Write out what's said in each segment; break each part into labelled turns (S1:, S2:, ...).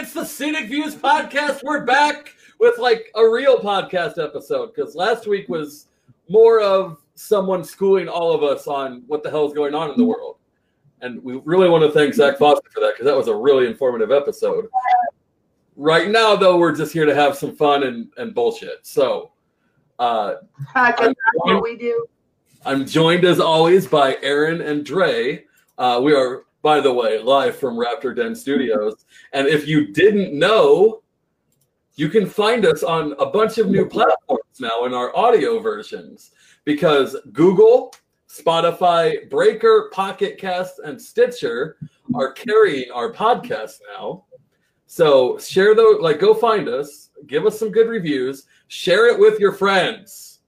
S1: it's the Scenic Views podcast. We're back with like a real podcast episode because last week was more of someone schooling all of us on what the hell is going on in the world. And we really want to thank Zach Foster for that because that was a really informative episode. Right now, though, we're just here to have some fun and, and bullshit. So, uh, I'm
S2: what
S1: joined,
S2: we do.
S1: I'm joined as always by Aaron and Dre. Uh, we are, by the way, live from Raptor Den Studios. And if you didn't know, you can find us on a bunch of new platforms now in our audio versions because Google, Spotify, Breaker, Pocket Cast, and Stitcher are carrying our podcast now. So share those, like, go find us, give us some good reviews, share it with your friends.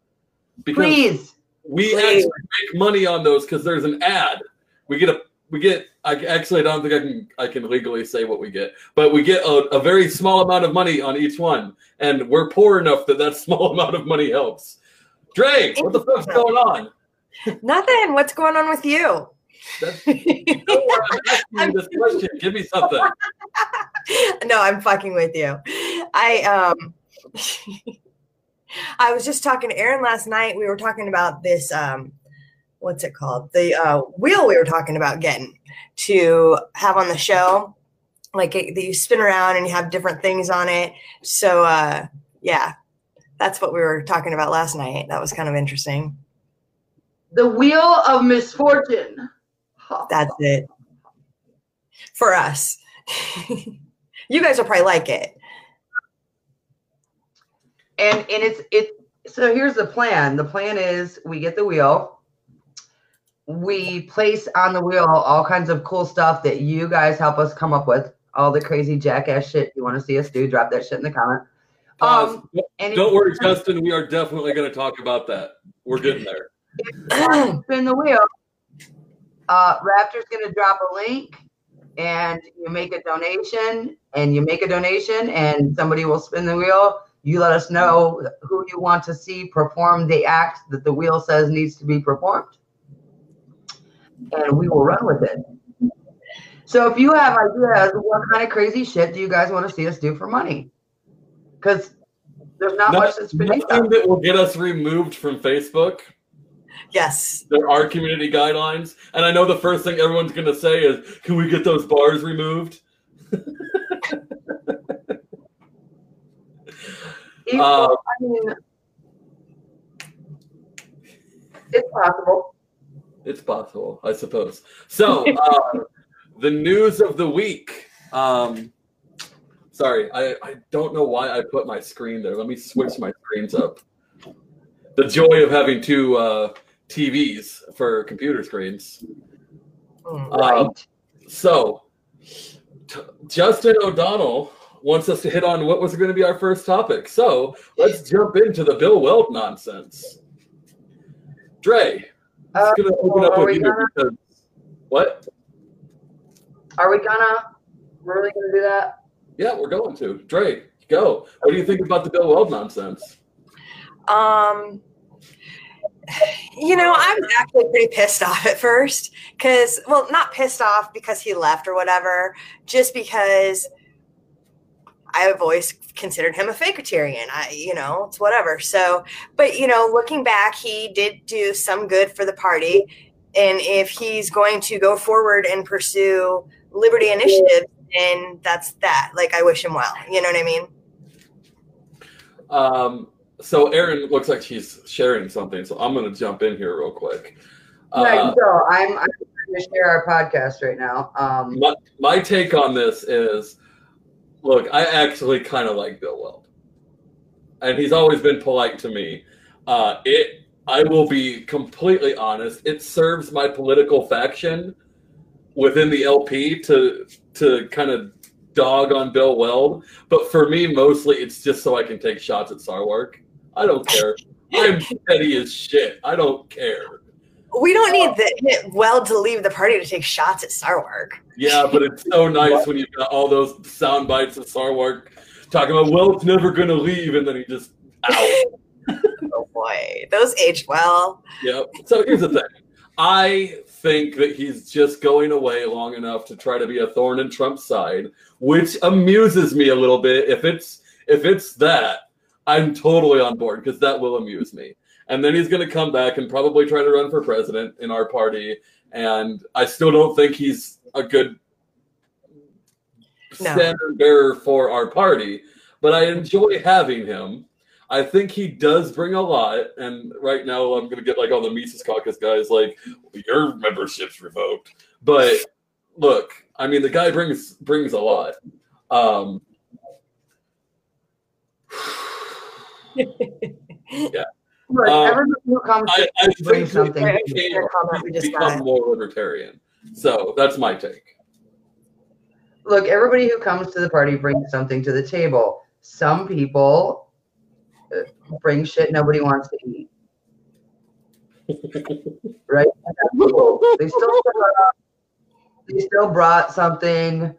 S1: Because
S2: Please.
S1: we
S2: Please.
S1: actually make money on those because there's an ad. We get a we get. I actually I don't think I can I can legally say what we get, but we get a, a very small amount of money on each one, and we're poor enough that that small amount of money helps. Dre, what the fuck's going on?
S3: Nothing. What's going on with you?
S1: That's, I'm asking you this question. Give me something.
S3: no, I'm fucking with you. I um I was just talking to Aaron last night. We were talking about this um what's it called? The uh wheel we were talking about getting to have on the show. Like it, that you spin around and you have different things on it. So uh yeah. That's what we were talking about last night. That was kind of interesting.
S2: The wheel of misfortune.
S3: That's it. For us. you guys will probably like it.
S2: and and it's it so here's the plan the plan is we get the wheel we place on the wheel all kinds of cool stuff that you guys help us come up with all the crazy jackass shit you want to see us do drop that shit in the comment um
S1: Don't worry, Justin. We are definitely going to talk about that. We're getting there.
S2: if you want to spin the wheel uh raptor's gonna drop a link and you make a donation and you make a donation and somebody will spin the wheel you let us know who you want to see perform the act that the wheel says needs to be performed and we will run with it so if you have ideas what kind of crazy shit do you guys want to see us do for money because there's not
S1: No-
S2: much that's been
S1: Nothing that will get us removed from Facebook.
S3: yes.
S1: There are community guidelines, and I know the first thing everyone's going to say is, "Can we get those bars removed?"
S2: Equal,
S1: Uh,
S2: I mean, it's possible.
S1: It's possible, I suppose. So, uh, the news of the week. Um, sorry, I, I don't know why I put my screen there. Let me switch my screens up. The joy of having two uh, TVs for computer screens.
S3: Mm.
S1: Um, so, t- Justin O'Donnell wants us to hit on what was going to be our first topic. So, let's jump into the Bill Weld nonsense. Dre, I'm
S2: Uh,
S1: just going to open up
S2: are
S1: with you
S2: gonna-
S1: because what?
S2: Are we gonna really gonna do that?
S1: Yeah, we're going to. Dre, go. What do you think about the Bill Weld nonsense?
S3: Um, you know, I was actually pretty pissed off at first because, well, not pissed off because he left or whatever, just because I've always considered him a fakeritarian. I, you know, it's whatever. So, but you know, looking back, he did do some good for the party, and if he's going to go forward and pursue liberty initiatives, then that's that. Like, I wish him well. You know what I mean?
S1: Um, so Erin looks like she's sharing something, so I'm going to jump in here real quick.
S2: yeah,
S1: Uh,
S2: you go. I'm I'm trying to share our podcast right now. Um,
S1: my, my take on this is look, I actually kind of like Bill Weld, and he's always been polite to me. Uh, it, I will be completely honest, it serves my political faction within the LP to to kind of dog on Bill Weld, but for me, mostly it's just so I can take shots at Sarwark. I don't care. I'm petty as shit. I don't care.
S3: We don't need oh. the well to leave the party to take shots at Sarwark.
S1: Yeah, but it's so nice when you've got all those sound bites of Sarwark talking about, well, it's never going to leave, and then he just out.
S3: Oh boy, those age well.
S1: yep. So here's the thing I think that he's just going away long enough to try to be a thorn in Trump's side, which amuses me a little bit. If it's if it's that, I'm totally on board because that will amuse me. And then he's going to come back and probably try to run for president in our party. And I still don't think he's a good
S3: No.
S1: standard bearer for our party, but I enjoy having him. I think he does bring a lot, and right now I'm gonna get like all the Mises Caucus guys like your membership's revoked. But look, I mean the guy brings brings a lot. Um,
S2: Look,
S1: Um,
S2: everybody who comes
S1: I, I think
S2: something.
S1: that
S3: Right, comment we just
S1: become more libertarian. So that's my take.
S2: look, everybody who comes to the party brings something to the table. Some people uh, bring shit nobody wants to eat. right? And that's cool. They still they still brought something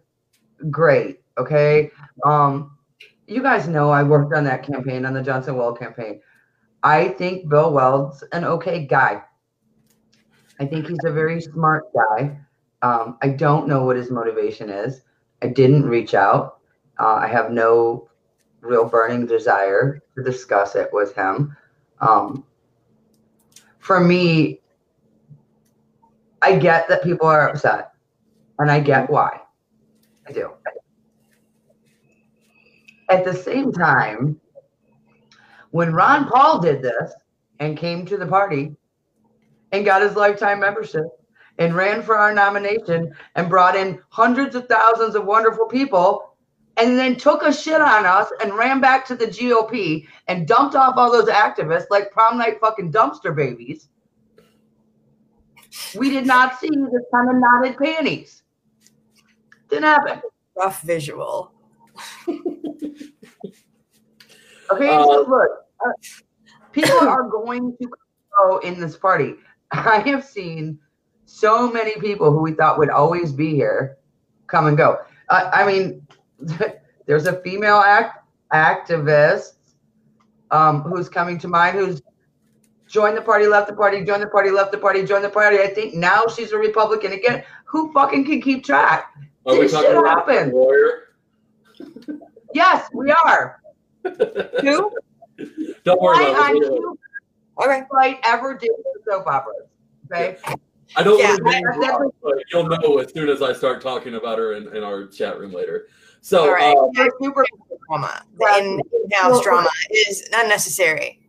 S2: great. Okay. Um, you guys know I worked on that campaign, on the Johnson Weld campaign. I think Bill Weld's an okay guy. I think he's a very smart guy. Um, I don't know what his motivation is. I didn't reach out. Uh, I have no real burning desire to discuss it with him. Um, for me, I get that people are upset, and I get why. I do. At the same time, when Ron Paul did this and came to the party and got his lifetime membership and ran for our nomination and brought in hundreds of thousands of wonderful people and then took a shit on us and ran back to the GOP and dumped off all those activists like prom night fucking dumpster babies. We did not see this kind of knotted panties. Didn't happen.
S3: Rough visual.
S2: Okay,
S1: Uh,
S2: so look, uh, people are going to go in this party. I have seen so many people who we thought would always be here come and go. Uh, I mean, there's a female act activist um, who's coming to mind who's joined the party, left the party, joined the party, left the party, joined the party. I think now she's a Republican again. Who fucking can keep track?
S1: Are we
S2: This
S1: talking
S2: shit
S1: about lawyer?
S2: Yes, we are.
S3: Who?
S1: Don't worry
S2: Why
S1: about it.
S2: two
S3: Okay.
S2: I ever did soap operas. Okay.
S1: I don't
S3: Yeah,
S1: want to name
S2: I-
S1: but you'll know as soon as I start talking about her in, in our chat room later. So,
S3: All right.
S1: um,
S2: They're super
S3: Drama. The in- in-house drama is unnecessary.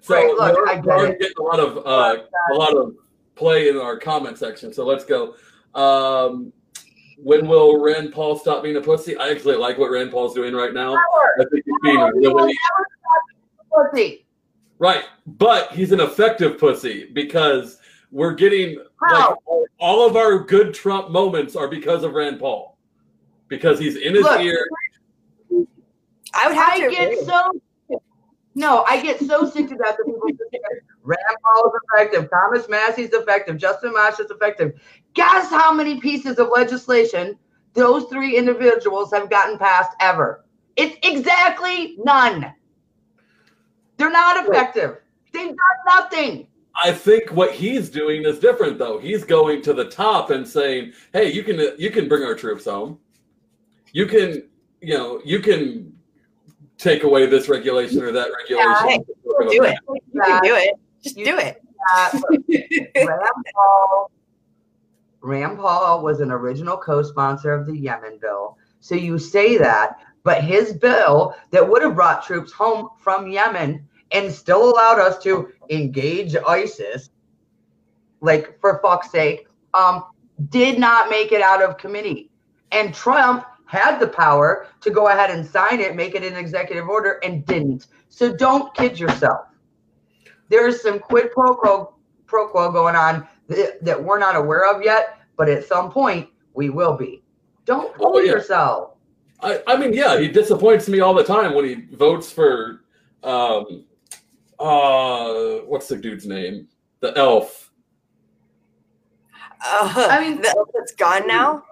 S1: so
S2: Right, look,
S1: we're,
S2: I get
S1: we're
S2: it.
S1: getting a lot of uh, a lot of play in our comment section. So let's go. Um, when will Rand Paul stop being a pussy? I actually like what Rand Paul's doing right now. I think he's being really
S2: pussy.
S1: right, but he's an effective pussy because we're getting like all of our good Trump moments are because of Rand Paul because he's in his
S2: Look,
S1: ear.
S3: I would have
S2: I
S3: to.
S2: get
S3: agree.
S2: so no, I get so sick of that. The people say, Rand Paul is effective. Thomas Massie is effective. Justin Amash is effective. Guess how many pieces of legislation those three individuals have gotten passed ever? It's exactly none. They're not effective. They've done nothing.
S1: I think what he's doing is different though. He's going to the top and saying, "Hey, you can you can bring our troops home. You can, you know, you can take away this regulation or that regulation."
S3: hey, Do it. You can do it. Just do it.
S2: Rand Paul, Rand Paul was an original co-sponsor of the Yemen bill. So you say that, but his bill that would have brought troops home from Yemen and still allowed us to engage ISIS, like for fuck's sake, um, did not make it out of committee. And Trump had the power to go ahead and sign it, make it an executive order, and didn't. So don't kid yourself there's some quid pro quo, pro quo going on that, that we're not aware of yet, but at some point we will be. Don't fool
S1: Oh, yeah.
S2: yourself.
S1: I, I mean, yeah, he disappoints me all the time when he votes for, um, uh, what's the dude's name? The elf.
S3: Uh,
S2: I mean-
S3: the, it's gone now.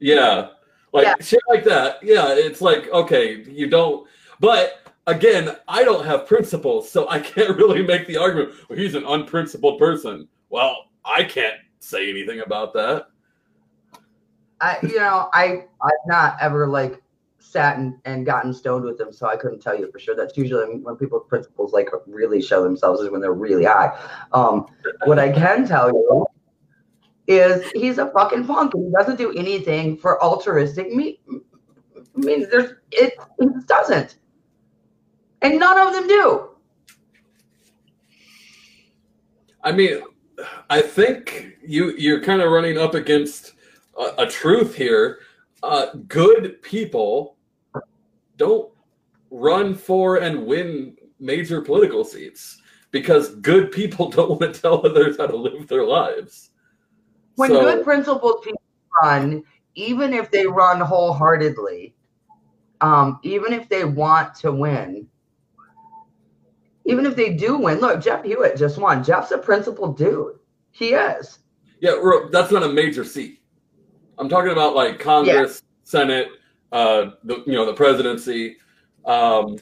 S1: Yeah, like
S2: Yeah.
S1: shit like that. Yeah, it's like okay, you don't. But again, I don't have principles, so I can't really make the argument. Well, he's an unprincipled person. Well, I can't say anything about that.
S2: I, you know, I I've not ever like sat and, and gotten stoned with them, so I couldn't tell you for sure. That's usually when people's principles like really show themselves is when they're really high. Um, what I can tell you is he's a fucking punk he doesn't do anything for altruistic me. I mean, there's it, it doesn't, and none of them do.
S1: I mean, I think you you're kind of running up against a, a truth here. Uh, good people don't run for and win major political seats because good people don't want to tell others how to live their lives.
S2: When so, good principled people run, even if they run wholeheartedly, um, even if they want to win, even if they do win, look, Jeff Hewitt just won. Jeff's a principled dude. He is.
S1: Yeah, that's not a major seat. I'm talking about like Congress, yeah. Senate, uh, the you know the presidency. Um,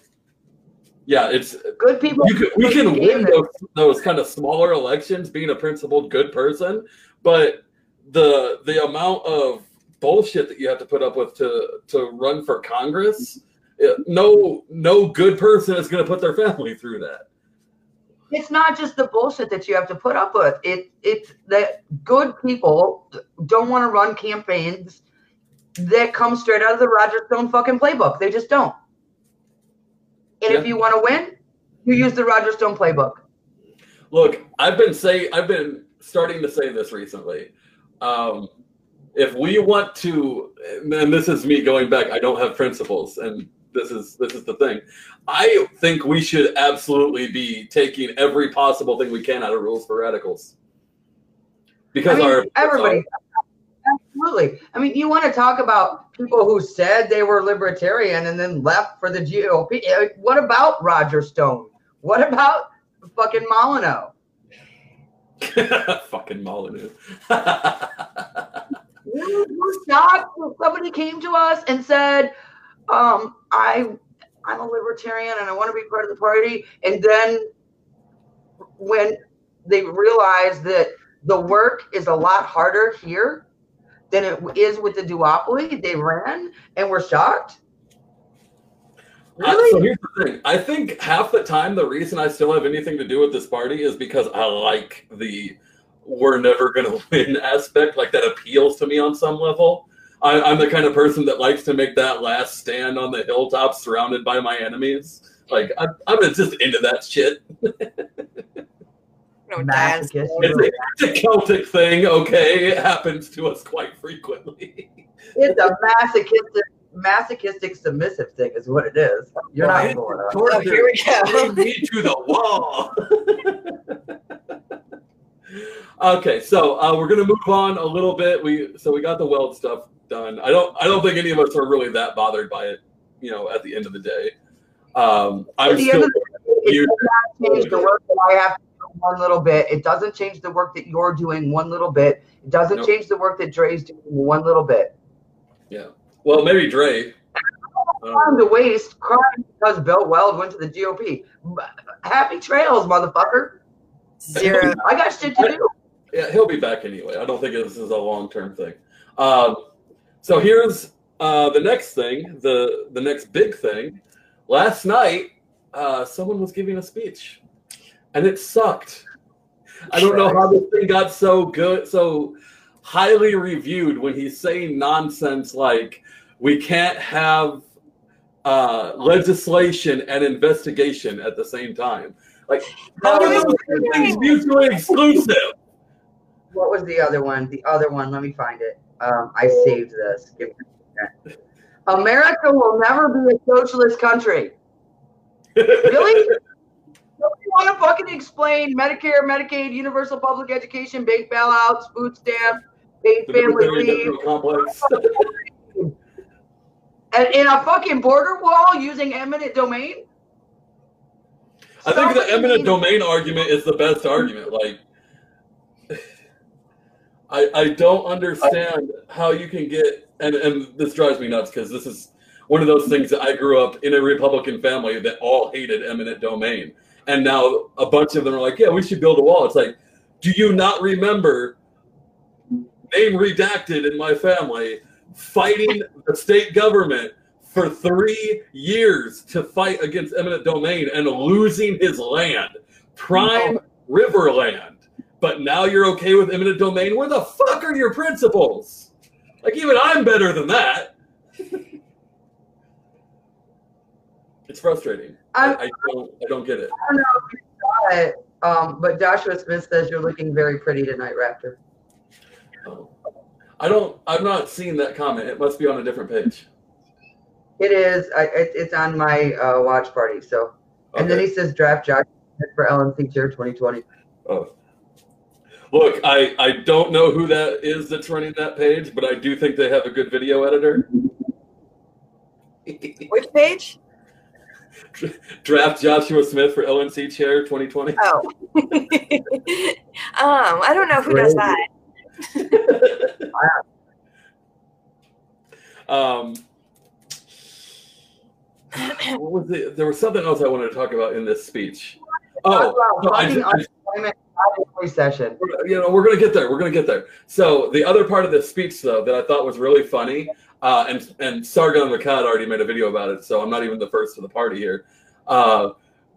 S1: yeah, it's
S2: good people.
S1: Can, we can win those, those kind of smaller elections being a principled good person, but the the amount of bullshit that you have to put up with to to run for Congress, no no good person is going to put their family through that.
S2: It's not just the bullshit that you have to put up with. It it's that good people don't want to run campaigns that come straight out of the Roger Stone fucking playbook. They just don't. And if you want to win, you use the Roger Stone playbook.
S1: Look, I've been saying I've been starting to say this recently. Um, if we want to, and this is me going back, I don't have principles, and this is this is the thing. I think we should absolutely be taking every possible thing we can out of rules for radicals because I mean, our
S2: everybody. Our, Absolutely. I mean, you want to talk about people who said they were libertarian and then left for the GOP. Eh, what about Roger Stone? What about fucking Molyneux?
S1: fucking Molyneux.
S2: we're shocked somebody came to us and said, um, I I'm a libertarian and I want to be part of the party. And then when they realized that the work is a lot harder here than it is with the duopoly. They ran and were shocked.
S1: Really? So here's the thing. I think half the time the reason I still have anything to do with this party is because I like the we're never going to win aspect. Like that appeals to me on some level. I, I'm the kind of person that likes to make that last stand on the hilltop surrounded by my enemies. Like I'm, I'm just into that shit.
S3: No, it's,
S1: a, it's a Celtic thing, okay? It happens to us quite frequently.
S2: it's a masochistic, masochistic submissive thing, is what it is. You're well, not going
S3: oh, Here we
S1: go. me to the wall. okay, so uh, we're gonna move on a little bit. We so we got the weld stuff done. I don't I don't think any of us are really that bothered by it. You know, at the end of the day, um, I'm still. Day,
S2: it does not change the work that I have one little bit. It doesn't change the work that you're doing one little bit. It doesn't nope. change the work that Dre's doing one little bit.
S1: Yeah. Well, maybe Dre.
S2: Um, to waste crying because Bill Weld went to the GOP. Happy trails, motherfucker. Zero. I got shit to do.
S1: Yeah, he'll be back anyway. I don't think this is a long term thing. Um, so here's uh, the next thing, the the next big thing. Last night, uh, someone was giving a speech and it sucked. I don't know how this thing got so good, so highly reviewed when he's saying nonsense like we can't have uh, legislation and investigation at the same time. Like, how are those things mutually exclusive?
S2: What was the other one? The other one, let me find it. Um, I saved this. America will never be a socialist country. really? you want to fucking explain Medicare, Medicaid, universal public education, bank bailouts, food stamps, paid family leave, in a fucking border wall using eminent domain?
S1: I think the eminent domain argument is the best argument. Like, I I don't understand how you can get and and this drives me nuts because this is one of those things that I grew up in a Republican family that all hated eminent domain and now a bunch of them are like, yeah, we should build a wall. It's like, Do you not remember name redacted in my family fighting the state government for three years to fight against eminent domain and losing his land, prime river land. But now you're okay with eminent domain? Where the fuck are your principles? Like even I'm better than that. it's frustrating. I, I, don't I don't get it.
S2: I don't know if you saw it, um, but Joshua Smith says you're looking very pretty tonight, Raptor.
S1: Oh. I don't. I've not seen that comment. It must be on a different page.
S2: It is. I, it, it's on my uh, watch party. So, and okay. then he says draft Josh for LNC Chair 2020.
S1: Oh. Look, I, I don't know who that is that's running that page, but I do think they have a good video editor.
S3: Which page?
S1: Draft Joshua Smith for LNC Chair 2020.
S3: Oh. um, I don't know who does that.
S1: Um, what was it? There was something else I wanted to talk about in this speech. Oh,
S2: no, I, I, session.
S1: You know, we're gonna get there. We're gonna get there. So the other part of this speech, though, that I thought was really funny, uh, and and Sargon cat already made a video about it, so I'm not even the first to the party here. Uh,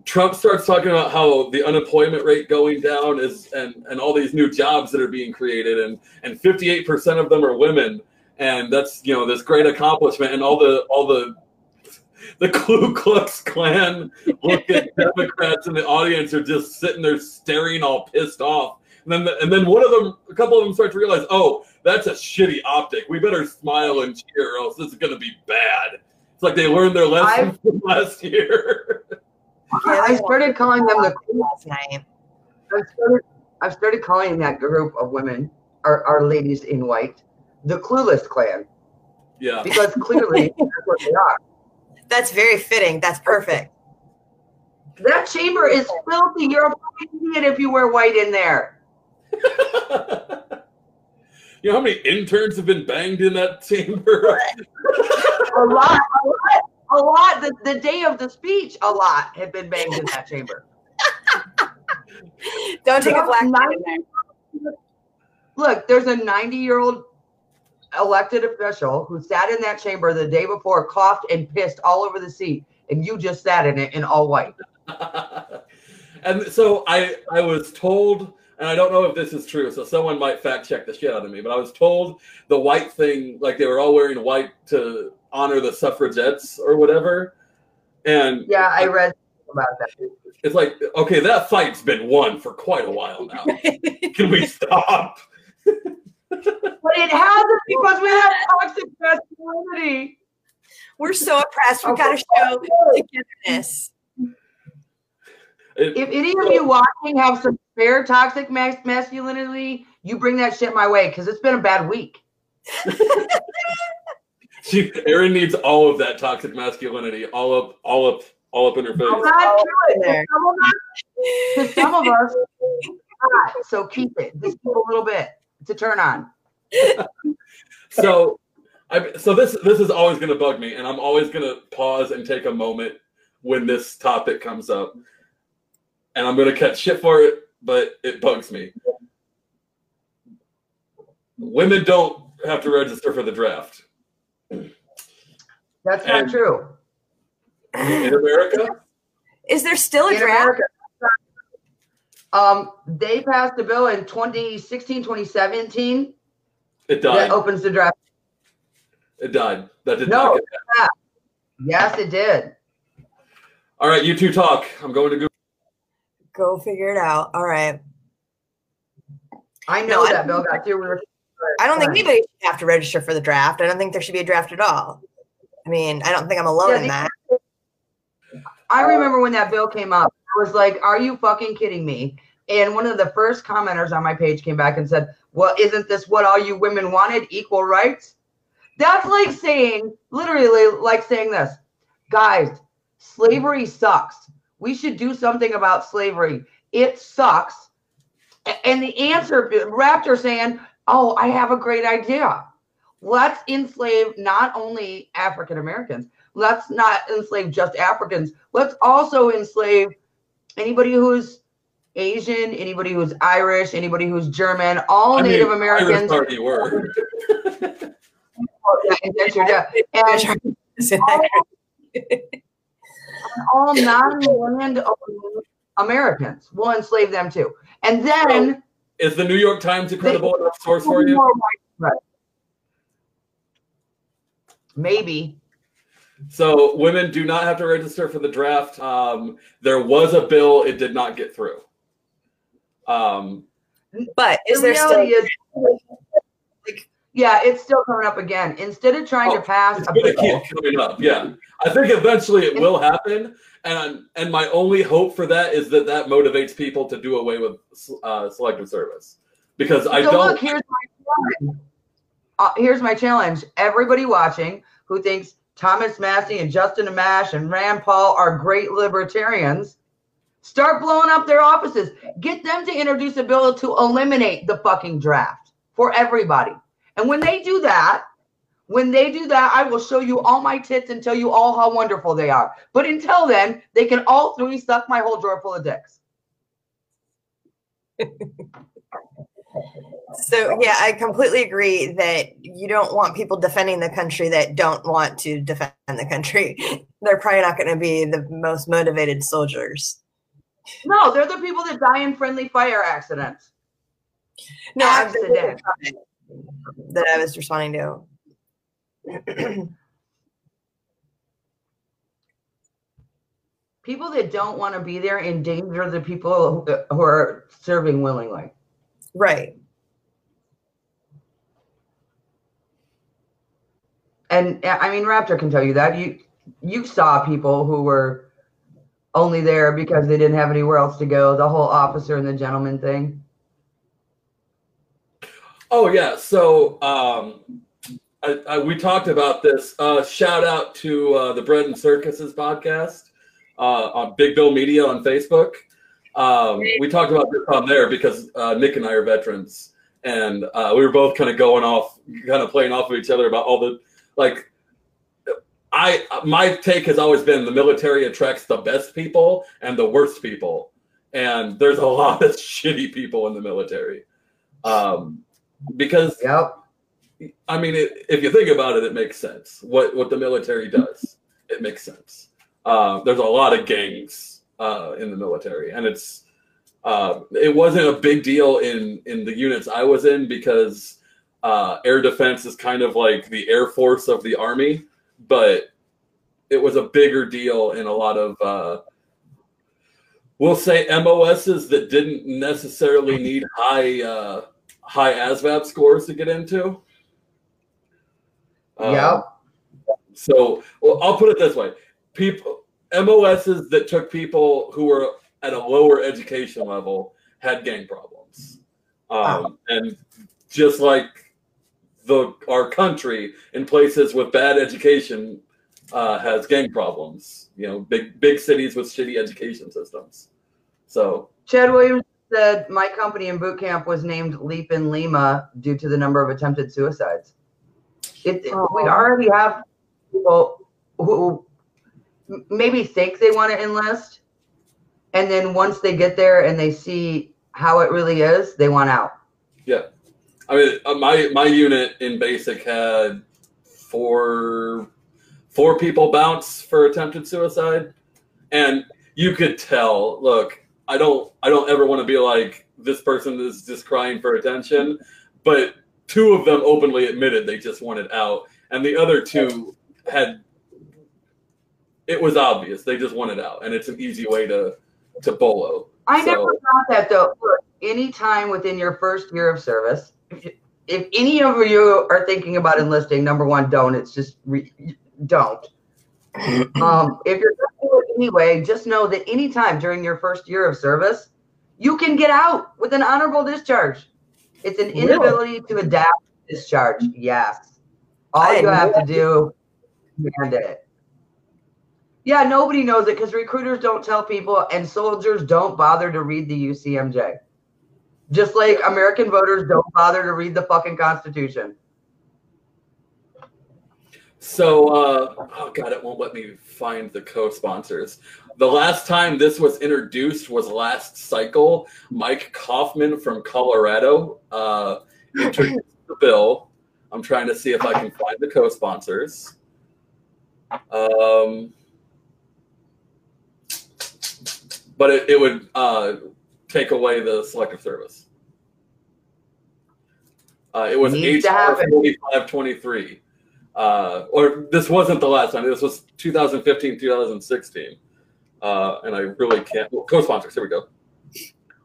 S1: Trump starts talking about how the unemployment rate going down is and and all these new jobs that are being created and and 58% of them are women and that's you know this great accomplishment and all the all the the Ku Klux Klan looking Democrats in the audience are just sitting there staring all pissed off. And then, the, and then one of them, a couple of them start to realize, oh, that's a shitty optic. We better smile and cheer, or else this is going to be bad. It's like they learned their lesson from last year.
S2: I started calling them the last night. I've started, I've started calling that group of women, our, our ladies in white, the clueless clan.
S1: Yeah.
S2: Because clearly that's what they are.
S3: That's very fitting. That's perfect.
S2: That chamber is filthy. You're a fucking idiot if you wear white in there.
S1: you know how many interns have been banged in that chamber?
S2: a lot, a lot a lot. The, the day of the speech, a lot had been banged in that chamber.
S3: Don't take a black 90,
S2: Look, there's a 90 year old elected official who sat in that chamber the day before, coughed and pissed all over the seat, and you just sat in it in all white.
S1: and so I I was told, and I don't know if this is true, so someone might fact check the shit out of me, but I was told the white thing, like they were all wearing white to honor the suffragettes or whatever. And
S2: yeah, I read about that.
S1: It's like, okay, that fight's been won for quite a while now. Can we stop?
S2: but it hasn't because we have toxic masculinity.
S3: We're so oppressed. We've got to show togetherness.
S2: if any of you watching have some spare toxic masculinity, you bring that shit my way because it's been a bad week.
S1: she Erin needs all of that toxic masculinity, all up, all up, all up in her face. I'm not
S2: there. Some, some of us, so keep it. Just keep a little bit to turn on.
S1: so, I so this this is always going to bug me, and I'm always going to pause and take a moment when this topic comes up, and I'm going to catch shit for it, but it bugs me. Women don't have to register for the draft.
S2: That's not true.
S1: In America?
S3: Is there still a in draft? America,
S2: um, they passed a bill in 2016, 2017.
S1: It died.
S2: That opens the draft.
S1: It died. That did no, not get
S2: Yes, it did.
S1: All right, you two talk. I'm going to Google.
S3: Go figure it out. All right.
S2: I know no, that I bill got through.
S3: I don't think anybody should have to register for the draft. I don't think there should be a draft at all. I mean, I don't think I'm alone yeah, in that.
S2: I remember when that bill came up, I was like, are you fucking kidding me? And one of the first commenters on my page came back and said, well, isn't this what all you women wanted? Equal rights? That's like saying, literally, like saying this guys, slavery sucks. We should do something about slavery. It sucks. And the answer, Raptor saying, oh, I have a great idea. Let's enslave not only African Americans, let's not enslave just Africans. Let's also enslave anybody who's Asian, anybody who's Irish, anybody who's German, all
S1: I mean,
S2: Native
S1: Irish
S2: Americans.
S1: already were.
S2: Yeah, indentured, yeah. And all non-land Americans. We'll enslave them too. And then
S1: Is the New York Times a credible enough source for you?
S2: Oh right. Maybe.
S1: So women do not have to register for the draft. Um, there was a bill; it did not get through. Um,
S3: but is
S2: The
S3: there still
S2: reality is- yeah, it's still coming up again. Instead of trying
S1: Oh,
S2: to pass
S1: it's
S2: a bill,
S1: keep coming up. Yeah, I think eventually it will happen, and and my only hope for that is that that motivates people to do away with uh, selective service because I
S2: so
S1: don't.
S2: look, here's my challenge. Uh, here's my challenge. Everybody watching who thinks Thomas Massie and Justin Amash and Rand Paul are great libertarians, start blowing up their offices. Get them to introduce a bill to eliminate the fucking draft for everybody. And when they do that, when they do that, I will show you all my tits and tell you all how wonderful they are. But until then, they can all three suck my whole drawer full of dicks.
S3: So yeah, I completely agree that you don't want people defending the country that don't want to defend the country. They're probably not going to be the most motivated soldiers.
S2: No, they're the people that die in friendly fire accidents.
S3: No,
S2: Accident.
S3: that I was responding to.
S2: People that don't want to be there endanger the people who, who are serving willingly.
S3: Right.
S2: And I mean, Raptor can tell you that you you saw people who were only there because they didn't have anywhere else to go. The whole officer and the gentleman thing.
S1: Oh yeah, so um, I, I, we talked about this. Uh, shout out to uh, the Bread and Circuses podcast uh, on Big Bill Media on Facebook. Um, we talked about this on there because uh, Nick and I are veterans, and uh, we were both kind of going off, kind of playing off of each other about all the like. I my take has always been the military attracts the best people and the worst people, and there's a lot of shitty people in the military. Um, because
S2: Yep.
S1: I mean, it, if you think about it, it makes sense. What what the military does, it makes sense. Uh, there's a lot of gangs uh, in the military, and it's uh, it wasn't a big deal in in the units I was in because uh, air defense is kind of like the air force of the army, but it was a bigger deal in a lot of uh, we'll say MOSs that didn't necessarily need high uh, high ASVAB scores to get into. Um,
S2: Yep.
S1: So, well, I'll put it this way: people MOSs that took people who were at a lower education level had gang problems, um, and just like the our country in places with bad education uh, has gang problems. You know, big big cities with shitty education systems. So,
S2: Chad Williams said my company in boot camp was named Leap in Lima due to the number of attempted suicides. It, we already have people who m- maybe think they want to enlist, and then once they get there and they see how it really is, they want out.
S1: Yeah, I mean, uh, my my unit in basic had four four people bounce for attempted suicide, and you could tell. Look, I don't I don't ever want to be like this person is just crying for attention, but two of them openly admitted they just wanted out, and the other two had. It was obvious they just wanted out, and it's an easy way to to bolo.
S2: I
S1: So-
S2: never thought that though. Look, any time within your first year of service, if, if any of you are thinking about enlisting, number one, don't. It's just re, don't. um, if you're going to do it anyway, just know that anytime during your first year of service, you can get out with an honorable discharge. It's an
S1: Really?
S2: inability to adapt to discharge. Yes. All
S3: I
S2: you have to do is command it. Yeah, nobody knows it because recruiters don't tell people and soldiers don't bother to read the UCMJ. Just like American voters don't bother to read the fucking Constitution.
S1: So, uh, oh god, it won't let me find the co-sponsors. The last time this was introduced was last cycle. Mike Coffman from Colorado uh, introduced the bill. I'm trying to see if I can find the co-sponsors. Um, but it, it would uh, take away the selective service. Uh, it was
S2: Needs
S1: HR 4523. Uh, or this wasn't the last time. This was 2015, 2016. Uh, and I really can't. Well, co-sponsors. Here we go.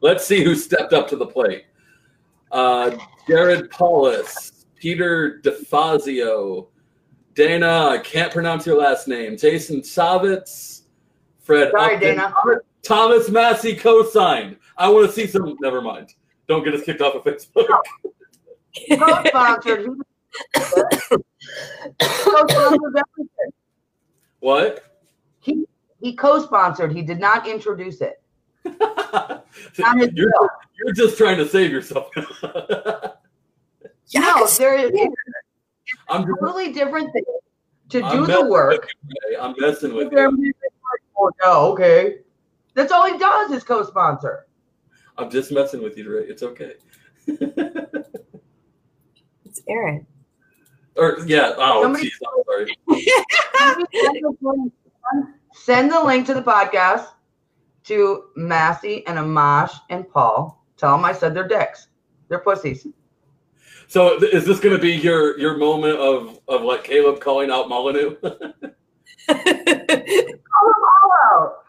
S1: Let's see who stepped up to the plate. Uh, Jared Polis, Peter DeFazio, Dana. I can't pronounce your last name. Jason Chaffetz, Fred.
S2: Sorry,
S1: Upton,
S2: Dana.
S1: Thomas Massie co-signed. I want to see some. Never mind. Don't get us kicked off of Facebook.
S2: Co-sponsored. He co-sponsored everything.
S1: What?
S2: He he co-sponsored. He did not introduce it. Not
S1: you're, you're just trying to save yourself.
S3: Yeah,
S2: No,
S3: 'cause-
S2: there is
S1: I'm just,
S2: totally different thing to
S1: I'm
S2: do the work.
S1: with you, Ray. I'm messing with
S2: They're
S1: you.
S2: Oh, no, okay. That's all he does is co-sponsor.
S1: I'm just messing with you, Ray. It's okay.
S3: it's Aaron.
S1: or yeah. Oh,
S2: Somebody-
S1: jeez. I'm sorry.
S2: Send the link to the podcast to Massie and Amash and Paul. Tell them I said they're dicks. They're pussies.
S1: So is this going to be your your moment of of like Caleb calling out Molyneux?
S2: Call them all out.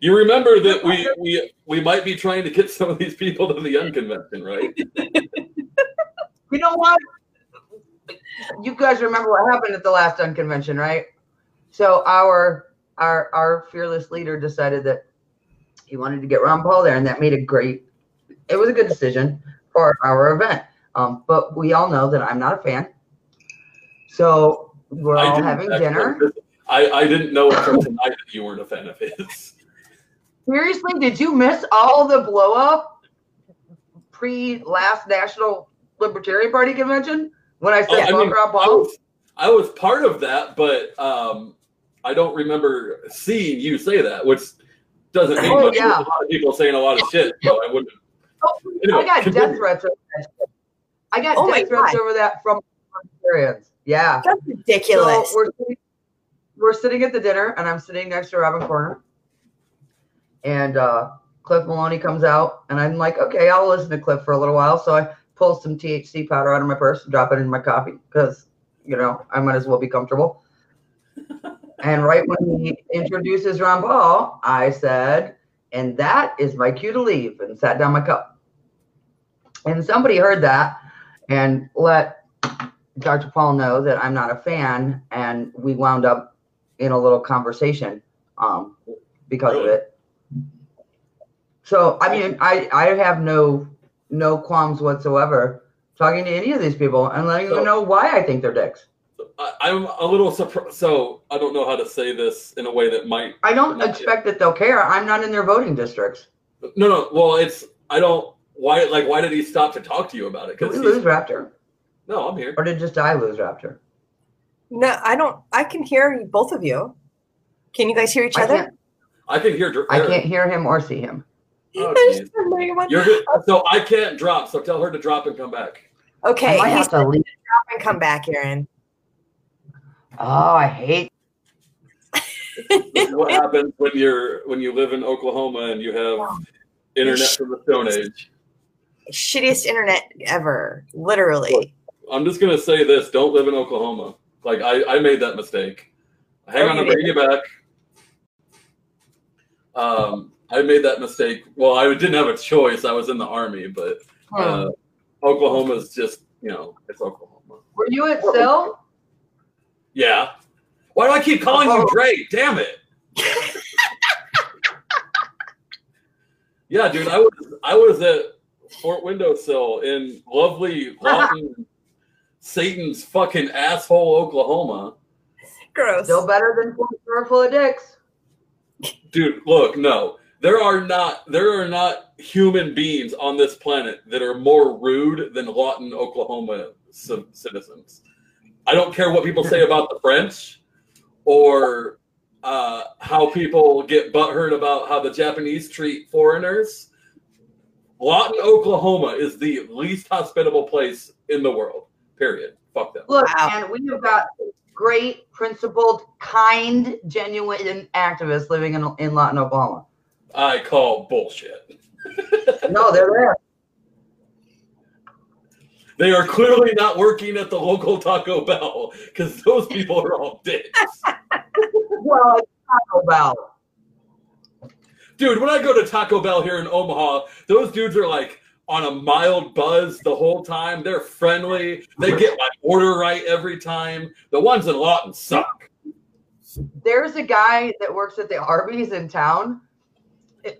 S1: You remember that we we we might be trying to get some of these people to the unconvention, right?
S2: You know what? You guys remember what happened at the last unconvention, right? So our our our fearless leader decided that he wanted to get Ron Paul there, and that made a great. It was a good decision for our event. Um, but we all know that I'm not a fan. So we're
S1: I
S2: all having dinner.
S1: I, I didn't know until tonight that you weren't a fan of his.
S2: Seriously, did you miss all the blow up pre last National Libertarian Party convention when I
S1: Oh,
S2: said
S1: I
S2: fuck
S1: mean, I was, I was part of that, but um, I don't remember seeing you say that, which doesn't mean
S2: Oh,
S1: much.
S2: yeah.
S1: A lot of people saying a lot of shit, so I wouldn't.
S2: Oh,
S1: Anyway,
S2: I got
S1: continue.
S2: death threats over that. I got
S3: Oh
S2: death threats
S3: God.
S2: over that from Libertarians. Yeah.
S3: That's ridiculous.
S2: So we're sitting, we're sitting at the dinner, and I'm sitting next to Robin Corner, and uh, Cliff Maloney comes out, and I'm like, okay, I'll listen to Cliff for a little while. So I pull some THC powder out of my purse and drop it in my coffee because you know I might as well be comfortable. and right when he introduces Ron Paul, I said, and that is my cue to leave, and sat down my cup. And somebody heard that and let Dr. Paul know that I'm not a fan, and we wound up in a little conversation um, because of it. So I mean, I I have no no qualms whatsoever talking to any of these people and letting
S1: So-
S2: them know why I think they're dicks.
S1: I, I'm a little surprised. So I don't know how to say this in a way that might.
S2: I don't
S1: Not
S2: expect that they'll care. I'm not in their voting districts.
S1: No, no. Well, it's I don't. Why? Like, why did he stop to talk to you about it?
S2: Did we lose Raptor,
S1: no, I'm here.
S2: or did just I lose Raptor?
S3: no, I don't. I can hear both of you. Can you guys hear each
S2: I
S3: other?
S2: Can't.
S1: I can hear. Dr-
S2: I can't hear him or see him.
S1: Oh,
S3: There's
S1: geez.
S3: the main one.
S1: You're good. So I can't drop. So tell her to drop and come back.
S3: Okay,
S2: I might
S3: he's
S2: have to leave.
S3: Drop and come back, Aaron.
S2: Oh, I hate.
S1: What happens when you're when you live in Oklahoma and you have internet from the Stone Age.
S3: Shittiest internet ever, literally.
S1: I'm just gonna say this: don't live in Oklahoma. Like I, I made that mistake. Hang on, I'm bringing you back. Um, I made that mistake. Well, I didn't have a choice. I was in the army, but
S2: Hmm.
S1: uh, Oklahoma's just you know it's Oklahoma.
S2: Were you at Sill?
S1: Yeah. Why do I keep calling you
S2: Oh.
S1: Dre? Damn it. yeah, dude, I was I was at Fort Windowsill in lovely Lawton, Satan's fucking asshole, Oklahoma.
S3: Gross.
S2: Still better than Fort full of dicks.
S1: Dude, look, no. There are not there are not human beings on this planet that are more rude than Lawton, Oklahoma c- citizens. I don't care what people say about the French or uh, how people get butthurt about how the Japanese treat foreigners. Lawton, Oklahoma is the least hospitable place in the world. Period. Fuck them.
S2: Look, wow. man, we have got great, principled, kind, genuine activists living in, in Lawton, Oklahoma.
S1: I call bullshit.
S2: no, they're there.
S1: They are clearly not working at the local Taco Bell because those people are all dicks.
S2: well, Taco Bell.
S1: Dude, when I go to Taco Bell here in Omaha, those dudes are like on a mild buzz the whole time. They're friendly. They get my order right every time. The ones in Lawton suck.
S2: There's a guy that works at the Arby's in town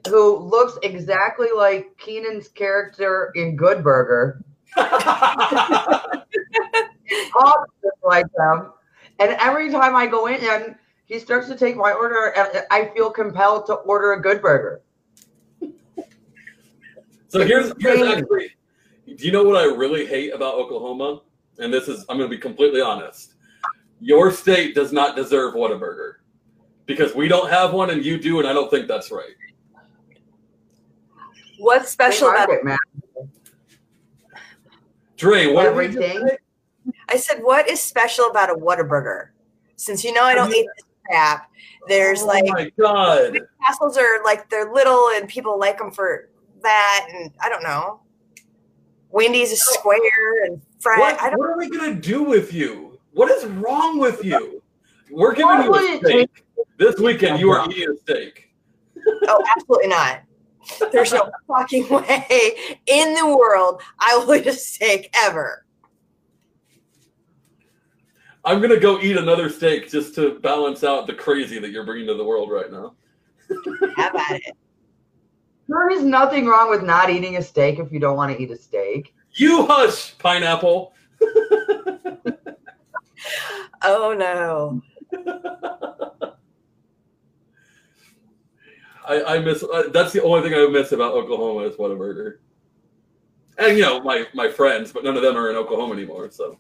S2: who looks exactly like Kenan's character in Good Burger. Talks like them. And every time I go in and he starts to take my order, and I feel compelled to order a Good Burger.
S1: So here's here's actually, do you know what I really hate about Oklahoma? And this is I'm going to be completely honest. Your state does not deserve Whataburger because we don't have one and you do, and I don't think that's right.
S3: What's special about it, man?
S1: Dre, what everything?
S3: I said, what is special about a Whataburger? Since you know I don't eat this crap, there's
S1: oh
S3: like
S1: my god,
S3: castles are like they're little and people like them for that, and I don't know. Wendy's is square and fried.
S1: What, what are we gonna do with you? What is wrong with you? We're giving you a steak this weekend. You are eating a steak.
S3: Oh, absolutely not. There's no fucking way in the world I will eat a steak ever.
S1: I'm gonna go eat another steak just to balance out the crazy that you're bringing to the world right now.
S3: Have at it.
S2: There is nothing wrong with not eating a steak if you don't want to eat a steak.
S1: You hush, pineapple.
S3: oh no.
S1: I, I miss. Uh, that's the only thing I miss about Oklahoma is Whataburger. And you know my my friends, but none of them are in Oklahoma anymore. So,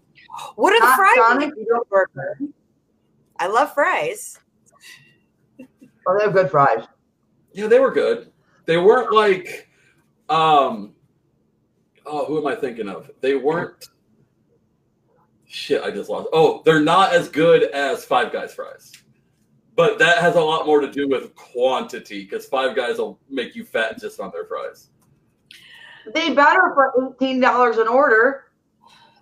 S3: what are the fries? Sonic burger. I love fries.
S2: Oh, they have good fries.
S1: Yeah, they were good. They weren't like, um, oh, who am I thinking of? They weren't. Shit, I just lost. Oh, they're not as good as Five Guys fries but that has a lot more to do with quantity because five guys will make you fat just on their fries.
S2: They better for eighteen dollars an order.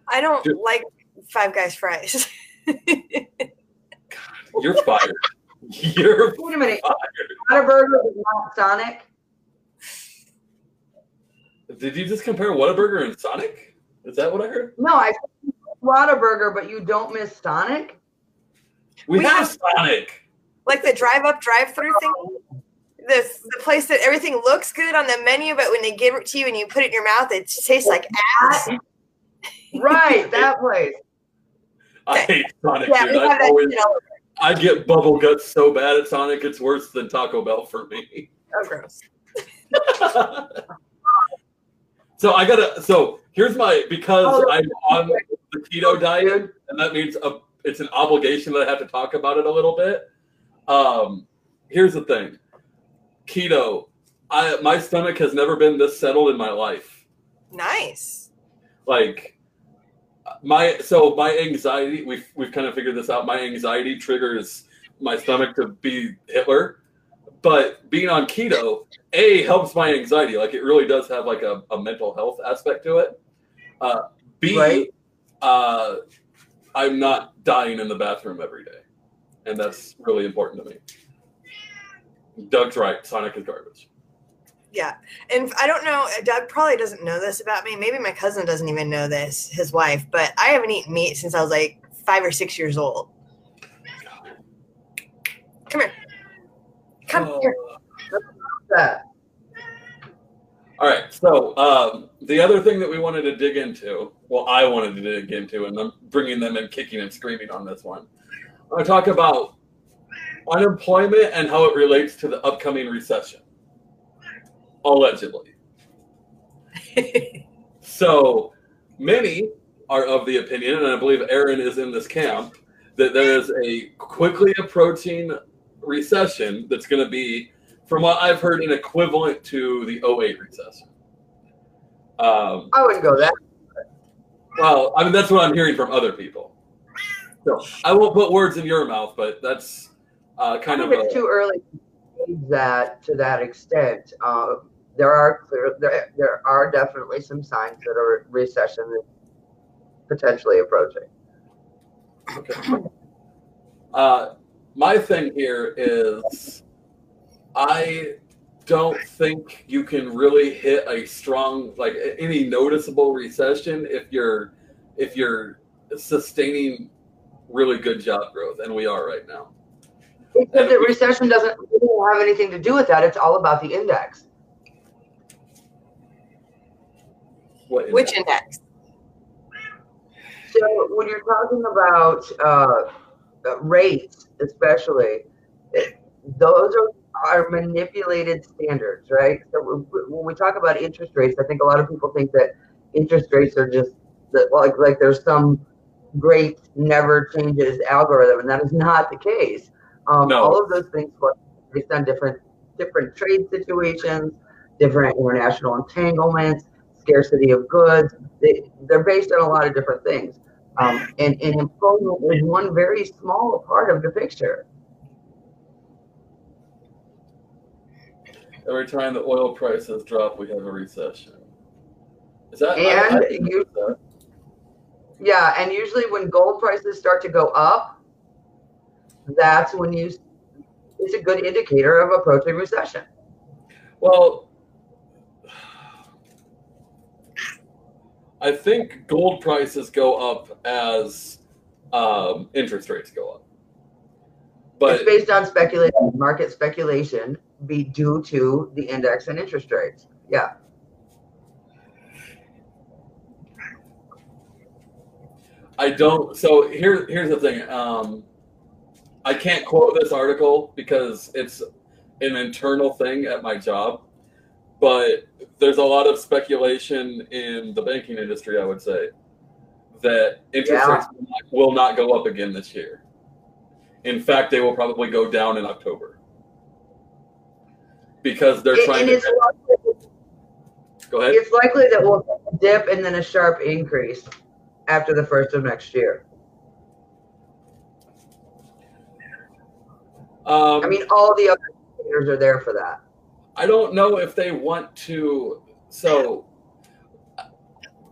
S3: I don't Dude. like Five Guys fries.
S1: God, you're fired. You're
S2: wait a minute. Whataburger is not Sonic.
S1: Did you just compare Whataburger and Sonic? Is that what I heard?
S2: No, I Whataburger, but you don't miss Sonic.
S1: We, we have, have Sonic
S3: like the drive up drive through thing This the place that everything looks good on the menu but when they give it to you and you put it in your mouth it tastes like ass
S2: right that place
S1: i hate sonic yeah, dude. I, always, I get bubble guts so bad at sonic it's worse than taco bell for
S3: me oh gross
S1: so i gotta so here's my because oh, i'm on the keto diet and that means a, it's an obligation that i have to talk about it a little bit um, here's the thing, keto. I my stomach has never been this settled in my life.
S3: Nice.
S1: Like my so my anxiety. We've we've kind of figured this out. My anxiety triggers my stomach to be Hitler, but being on keto, a helps my anxiety. Like it really does have like a, a mental health aspect to it. Uh, B, right. uh, I'm not dying in the bathroom every day and that's really important to me. Doug's right. Sonic is garbage.
S3: Yeah. And I don't know, Doug probably doesn't know this about me. Maybe my cousin doesn't even know this, his wife, but I haven't eaten meat since I was like five or six years old. Come here. Come uh, here.
S1: All right. So um, the other thing that we wanted to dig into, well, I wanted to dig into, and I'm bringing them in kicking and screaming on this one, I talk about unemployment and how it relates to the upcoming recession. Allegedly. so many are of the opinion, and I believe Aaron is in this camp, that there is a quickly approaching recession that's going to be, from what I've heard, an equivalent to the 08 recession.
S2: Um, I wouldn't go that.
S1: Well, I mean that's what I'm hearing from other people. So I won't put words in your mouth, but that's uh, kind of
S2: it's a, too early to that to that extent. Uh, there are clear there, there are definitely some signs that a recession is potentially approaching.
S1: Okay. Uh, my thing here is I don't think you can really hit a strong like any noticeable recession if you're if you're sustaining really good job growth and we are right now.
S2: Because the recession doesn't really have anything to do with that. It's all about the index.
S3: What index? which index?
S2: So when you're talking about uh, rates especially it, those are are manipulated standards, right? So when we talk about interest rates, I think a lot of people think that interest rates are just that like like there's some great never changes algorithm, and that is not the case. Um, no. All of those things based on different different trade situations, different international entanglements, scarcity of goods. They, they're based on a lot of different things. Um, and, and employment is one very small part of the picture.
S1: every time the oil prices drop, we have a recession.
S2: Is that? And I, I you, that. yeah, and usually when gold prices start to go up, that's when you. It's a good indicator of approaching recession.
S1: Well, I think gold prices go up as um, interest rates go up.
S2: But it's based on speculation, market speculation, be due to the index and interest rates. Yeah.
S1: I don't. So here, here's the thing. Um, I can't quote this article because it's an internal thing at my job, but there's a lot of speculation in the banking industry. I would say that interest yeah. rates will not, will not go up again this year. In fact, they will probably go down in October because they're trying to. Likely, go ahead.
S2: It's likely that we'll dip and then a sharp increase after the first of next year. Um, I mean, all the other indicators are there for that.
S1: I don't know if they want to. So,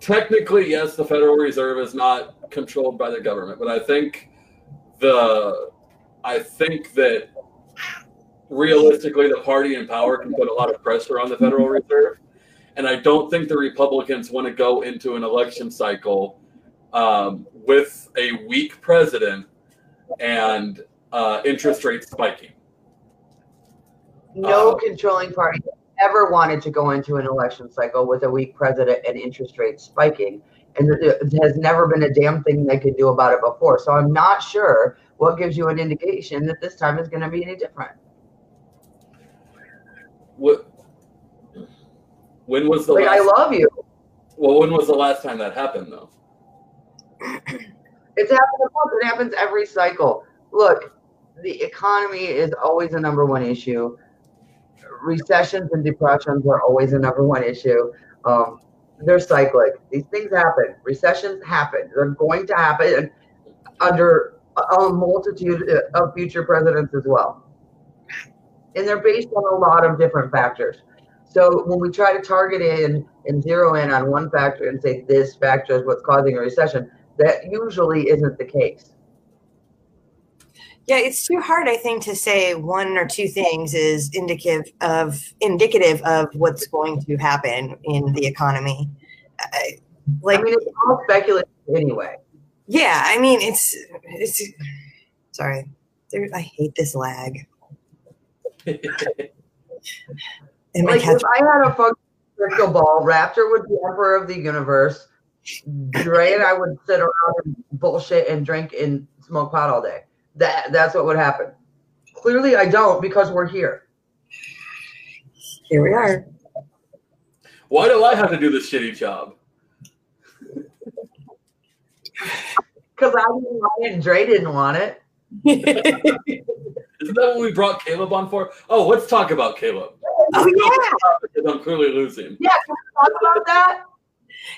S1: technically, yes, the Federal Reserve is not controlled by the government, but I think the I think that realistically the party in power can put a lot of pressure on the Federal Reserve. And I don't think the Republicans want to go into an election cycle um, with a weak president and uh, interest rates spiking.
S2: No uh, controlling party ever wanted to go into an election cycle with a weak president and interest rates spiking. And there has never been a damn thing they could do about it before. So I'm not sure what gives you an indication that this time is going to be any different?
S1: What? When was the?
S2: Like, last, I love you.
S1: Well, when was the last time that happened, though?
S2: it's happened. It happens every cycle. Look, the economy is always the number one issue. Recessions and depressions are always a number one issue. Um, they're cyclic. These things happen. Recessions happen. They're going to happen under a multitude of future presidents as well. And they're based on a lot of different factors. So when we try to target in and zero in on one factor and say this factor is what's causing a recession, that usually isn't the case.
S3: Yeah, it's too hard, I think, to say one or two things is indicative of indicative of what's going to happen in the economy.
S2: like, I mean, it's all speculative anyway.
S3: Yeah, I mean it's it's sorry. There, I hate this lag.
S2: like if I had a fucking crystal ball, Raptor would be emperor of the universe. Dre and I would sit around and bullshit and drink and smoke pot all day. That that's what would happen. Clearly, I don't because we're here.
S3: Here we are.
S1: Why do I have to do this shitty job?
S2: Because I didn't want it and Dre didn't want it.
S1: Isn't that what we brought Caleb on for? Oh, let's talk about Caleb.
S3: oh yeah.
S1: Because I'm clearly losing.
S2: Yeah, can we talk about that?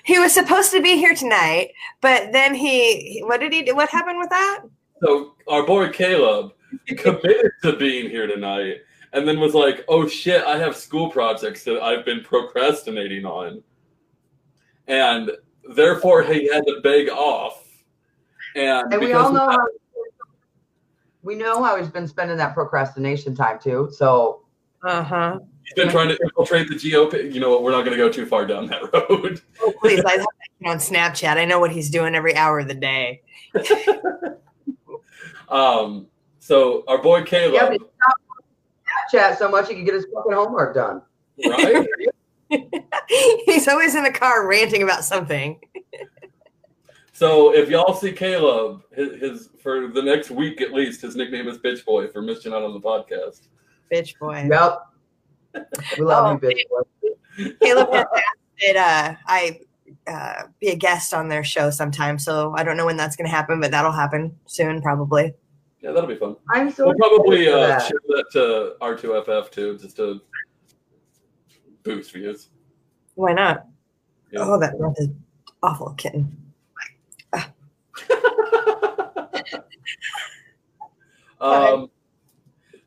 S3: He was supposed to be here tonight, but then he, he- what did he do? What happened with that?
S1: So our boy Caleb committed to being here tonight and then was like, oh shit, I have school projects that I've been procrastinating on. And therefore he had to beg off. And,
S2: And we all know how we know how he's been spending that procrastination time too. So
S3: Uh huh.
S1: he's been trying to infiltrate the GOP. You know what? We're not going to go too far down that road.
S3: Oh, please, I have on Snapchat. I know what he's doing every hour of the day.
S1: Um, so our boy
S2: yeah,
S1: Caleb,
S2: but he Snapchat so much he could get his fucking homework done.
S1: right?
S3: he's always in the car ranting about something.
S1: So if y'all see Caleb, his, his for the next week at least, his nickname is Bitch Boy for missing out on the podcast.
S3: Bitch boy.
S2: Yep. We love
S3: Oh,
S2: you, bitch. boy.
S3: Caleb has asked that uh, I uh, be a guest on their show sometime. So I don't know when that's going to happen, but that'll happen soon, probably.
S1: Yeah, that'll be fun.
S2: I'm so
S1: We'll probably
S2: excited
S1: uh,
S2: that.
S1: share that to R2FF too, just to boost views.
S3: Why not?
S1: Yeah.
S3: Oh, that breath is awful, kitten.
S1: um,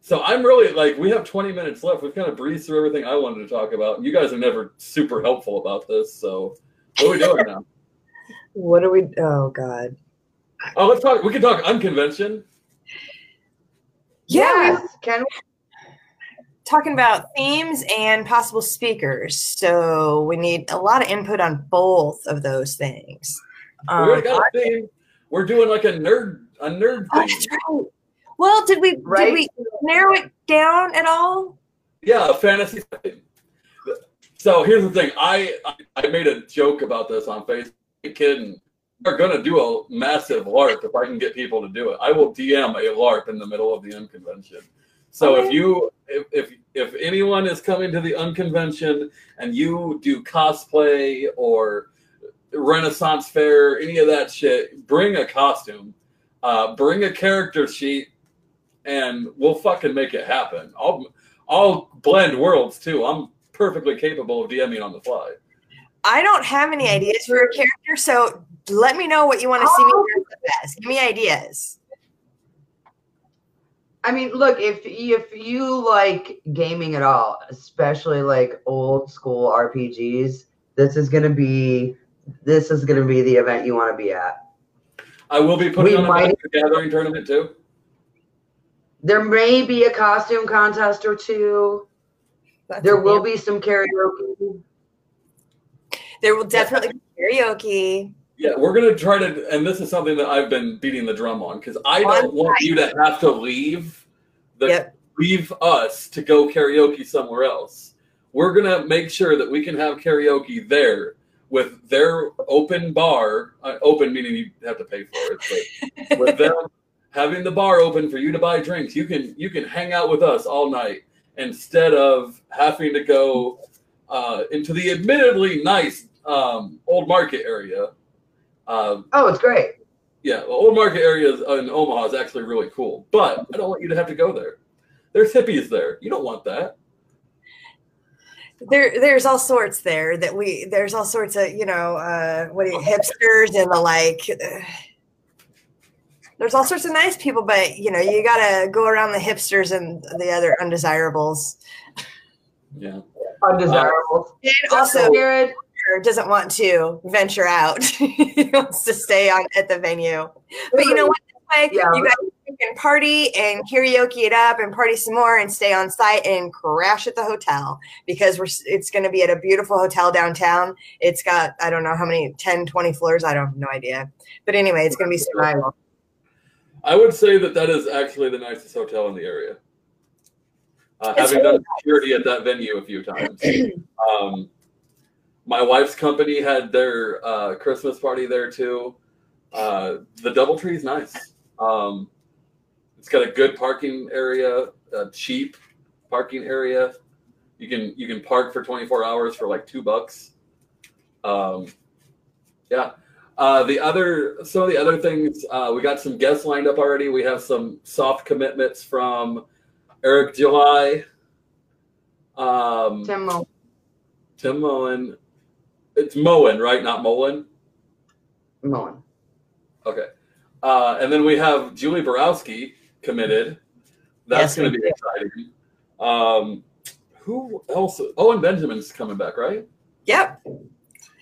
S1: so I'm really like, we have 20 minutes left. We've kind of breezed through everything I wanted to talk about. You guys are never super helpful about this. So what are we doing now?
S3: What are we? Oh, God.
S1: Oh, let's talk. We can talk unconvention.
S3: Yeah,
S2: Yes. Can we?
S3: talking about themes and possible speakers. So we need a lot of input on both of those things.
S1: we already
S3: Um,
S1: got a theme. We're doing like a nerd, a nerd
S3: oh,
S1: thing.
S3: that's right. Well, did we
S2: Right?
S3: did we narrow it down at all?
S1: Yeah, a fantasy thing. So here's the thing. I I made a joke about this on Facebook. Kidding. We're gonna do a massive LARP if I can get people to do it. I will DM a LARP in the middle of the unconvention. So if you if, if if anyone is coming to the unconvention and you do cosplay or Renaissance fair, any of that shit, bring a costume, uh, bring a character sheet, and we'll fucking make it happen. I'll I'll blend worlds too. I'm perfectly capable of DMing on the fly.
S3: I don't have any ideas for a character, so let me know what you want to see me oh. dress up as. Give me ideas.
S2: I mean, look, if if you like gaming at all, especially like old school RPGs, this is gonna be this is gonna be the event you want to be at.
S1: I will be putting
S2: We
S1: on a
S2: might-
S1: Magic the Gathering tournament too.
S2: There may be a costume contest or two.
S3: That's
S2: There will be some karaoke.
S3: There will definitely be karaoke.
S1: Yeah, we're gonna try to, and this is something that I've been beating the drum on because I don't
S3: On
S1: want you to have to leave the
S3: Yep.
S1: leave us to go karaoke somewhere else. We're gonna make sure that we can have karaoke there with their open bar, uh, open meaning you have to pay for it, but with them having the bar open for you to buy drinks, you can you can hang out with us all night instead of having to go uh, into the admittedly nice um, old market area. Uh,
S2: Oh, it's great.
S1: yeah, the old market area in Omaha is actually really cool, but I don't want you to have to go there. There's hippies there. You don't want that.
S3: There, there's all sorts there that we. There's all sorts of you know uh, what are you, hipsters and the like. There's all sorts of nice people, but you know you got to go around the hipsters and the other undesirables.
S1: Yeah.
S2: Undesirables.
S3: And also,
S2: Jared,
S3: doesn't want to venture out. he wants to stay on at the venue. But you know what? This
S2: Yeah.
S3: you guys can party and karaoke it up and party some more and stay on site and crash at the hotel because we're it's going to be at a beautiful hotel downtown. It's got I don't know how many 10 20 floors, I don't have no idea. But anyway, it's going to be survival.
S2: Nice.
S3: cool.
S1: I would say that that is actually the nicest hotel in the area. Uh, having
S3: really
S1: done security at that venue a few times. um, my wife's company had their uh, Christmas party there too. Uh, the DoubleTree is nice. Um, it's got a good parking area, a cheap parking area. You can you can park for 24 hours for like two bucks. Um, yeah, Uh, the other, some of the other things, uh, we got some guests lined up already. We have some soft commitments from Eric July, um,
S2: Tim Mo-
S1: Tim Mullen. It's Moen, right? Not Mullen.
S2: Moen.
S1: Okay. Uh, and then we have Julie Borowski committed. That's
S3: Yes,
S1: going to be exciting. Um, who else? Owen Benjamin's coming back, right?
S3: Yep.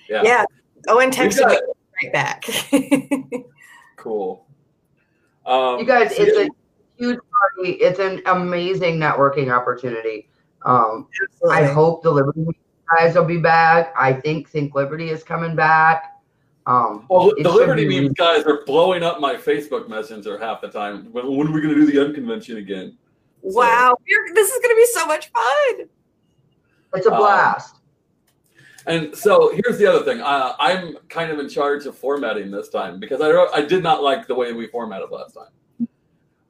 S1: Yeah.
S3: Yeah. Owen
S1: We've
S3: texted
S1: got-
S3: me right back.
S1: Cool. Um,
S2: You guys,
S1: so
S2: it's
S1: yeah,
S2: a huge party. It's an amazing networking opportunity. Um, I hope the Liberty guys will be back. I think Think Liberty is coming back. Um,
S1: well, the Liberty
S2: be-
S1: memes guys are blowing up my Facebook Messenger half the time. When, when are we going to do the unconvention again?
S3: Wow. We're- this is going to be so much fun.
S2: It's a
S1: Um,
S2: blast.
S1: And so here's the other thing. Uh, I'm kind of in charge of formatting this time because I I did not like the way we formatted last time.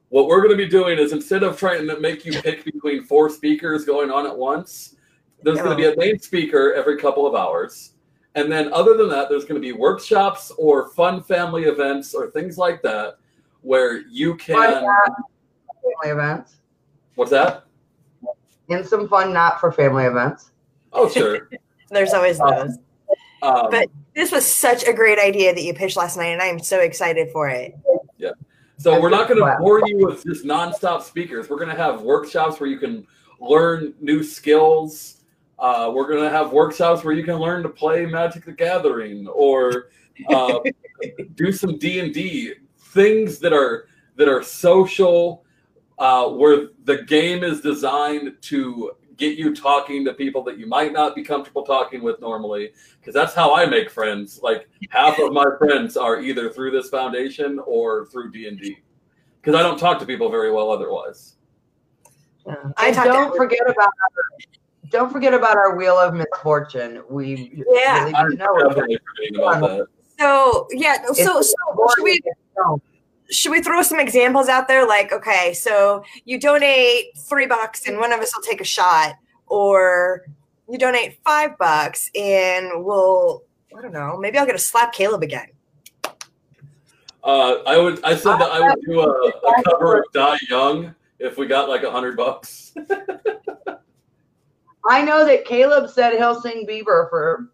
S1: What we're going to be doing is instead of trying to make you pick between four speakers going on at once, there's going to be a main speaker every couple of hours. And then other than that, there's going to be workshops or fun family events or things like that where you can.
S2: Not family events.
S1: What's that?
S2: And some fun not for family events.
S1: Oh, sure.
S3: There's always those.
S1: Um,
S3: But- This was such a great idea that you pitched last night, and I am so excited for it. Yeah.
S1: So we're not going to bore you with just nonstop speakers. We're going to have workshops where you can learn new skills. Uh, we're going to have workshops where you can learn to play Magic: The Gathering or uh, do some D and D things that are that are social, uh, where the game is designed to get you talking to people that you might not be comfortable talking with normally. Because that's how I make friends. Like half of my friends are either through this foundation or through D and D. Because I don't talk to people very well otherwise.
S3: I
S2: And don't forget about our, don't forget about our wheel of misfortune. We
S3: Yeah.
S2: really know it.
S1: definitely about um, that.
S3: So yeah, so so
S2: It's
S3: should we
S2: No.
S3: Should we throw some examples out there? Like, okay, so you donate three bucks and one of us will take a shot, or you donate five bucks and we'll I don't know, maybe I'll get to slap Caleb again.
S1: Uh, I would. I said that I would do a, a cover of Die Young if we got like a hundred bucks.
S2: I know that Caleb said he'll sing Bieber for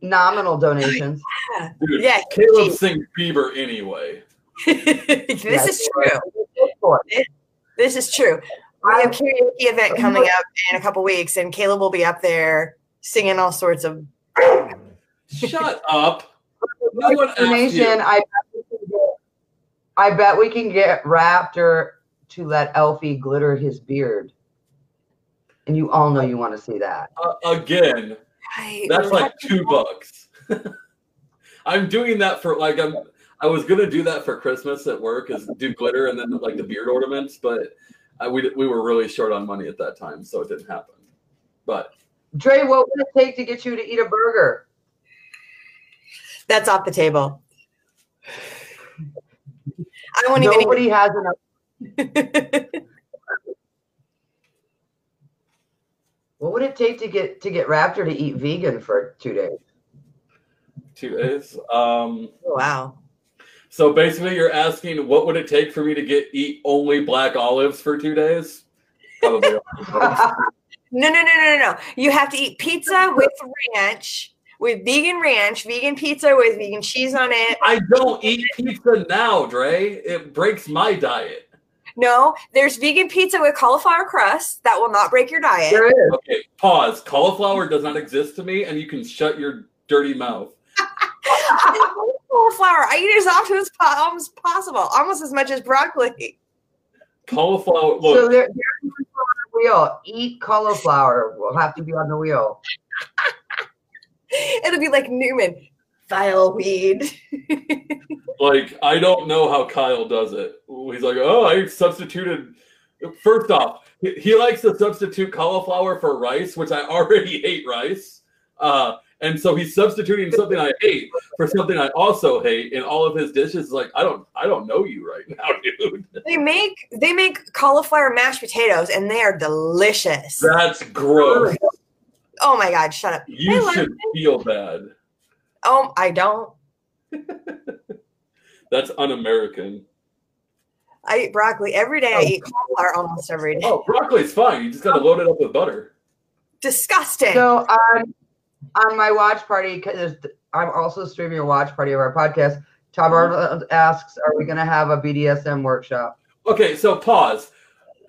S2: nominal donations.
S1: Dude,
S3: Yeah,
S1: Caleb sings Bieber anyway.
S3: this is true.
S2: true.
S3: This is true. We have karaoke event coming up in a couple weeks, and Caleb will be up there singing all sorts of.
S1: Shut up. No one asked you.
S2: I bet, we can get, I bet we can get Raptor to let Elfie glitter his beard. And you all know you want to see that.
S1: Uh, again,
S3: I
S1: that's like two bucks. I'm doing that for like I'm. I was gonna do that for Christmas at work, is do glitter and then like the beard ornaments, but I, we we were really short on money at that time, so it didn't happen. But
S2: Dre, what would it take to get you to eat a burger?
S3: That's off the table. I won't even.
S2: Nobody has enough. What would it take to get to get Raptor to eat vegan for two days?
S1: two days. Um,
S3: wow.
S1: So basically, you're asking what would it take for me to get eat only black olives for two days? Probably.
S3: No, no, no, no, no, no. You have to eat pizza with ranch, with vegan ranch, vegan pizza with vegan cheese on it.
S1: I don't eat pizza now, Dre. It breaks my diet.
S3: No, there's vegan pizza with cauliflower crust that will not break your diet.
S2: There is.
S1: Okay, pause. Cauliflower does not exist to me, and you can shut your dirty mouth.
S3: I love cauliflower. I eat it as often as po- almost possible, almost as much as broccoli.
S1: Cauliflower.
S2: So
S1: Look,
S2: there, there's one on the wheel. Eat cauliflower. We'll have to be on the wheel.
S3: It'll be like Newman, vile weed.
S1: like I don't know how Kyle does it. He's like, oh, I substituted. First off, he, he likes to substitute cauliflower for rice, which I already hate rice. Uh, and so he's substituting something I hate for something I also hate in all of his dishes. It's like I don't, I don't know you right now, dude.
S3: They make they make cauliflower mashed potatoes, and they are delicious.
S1: That's gross.
S3: Oh my god, shut up!
S1: You
S3: love
S1: should feel bad.
S3: Oh, I don't.
S1: That's un-American.
S3: I eat broccoli every day. I eat cauliflower almost every day.
S1: Oh, broccoli's fine. You just gotta load it up with butter.
S3: Disgusting.
S2: So on on my watch party, because I'm also streaming a watch party of our podcast. Tom Arnold asks, "Are we going to have a BDSM workshop?"
S1: Okay, so pause.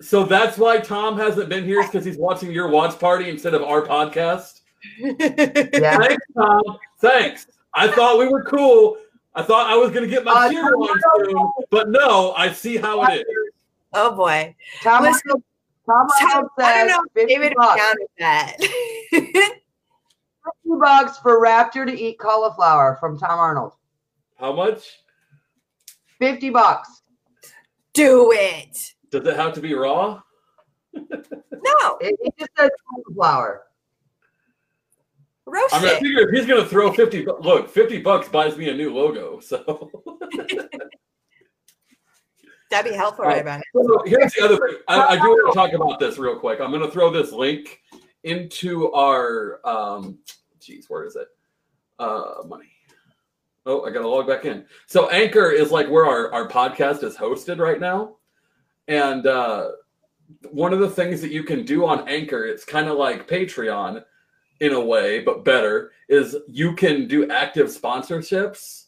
S1: So that's why Tom hasn't been here because he's watching your watch party instead of our podcast.
S2: Yeah.
S1: Thanks, Tom. Thanks. I thought we were cool. I thought I was gonna get my
S2: Uh,
S1: cheer on soon, but no, I see how it is.
S3: oh boy.
S2: Tom
S3: Listen,
S2: Arnold, Tom
S3: Tom,
S2: Arnold
S3: I don't know if David
S2: bucks,
S3: counted that.
S2: 50 bucks for Raptor to eat cauliflower from Tom Arnold.
S1: How much?
S2: 50 bucks.
S3: Do it.
S1: Does it have to be raw?
S3: No,
S2: It, it just says cauliflower.
S3: roast
S1: I mean, I
S3: it.
S1: figure if he's gonna throw fifty, bu- look, fifty bucks buys me a new logo. So
S3: That'd be helpful right about
S1: So here's the other thing. I, I do want to talk about this real quick. I'm going to throw this link into our, um, geez, where is it? Uh, money. Oh, I got to log back in. So Anchor is like where our, our podcast is hosted right now. And uh, one of the things that you can do on Anchor, it's kind of like Patreon in a way, but better, is you can do active sponsorships.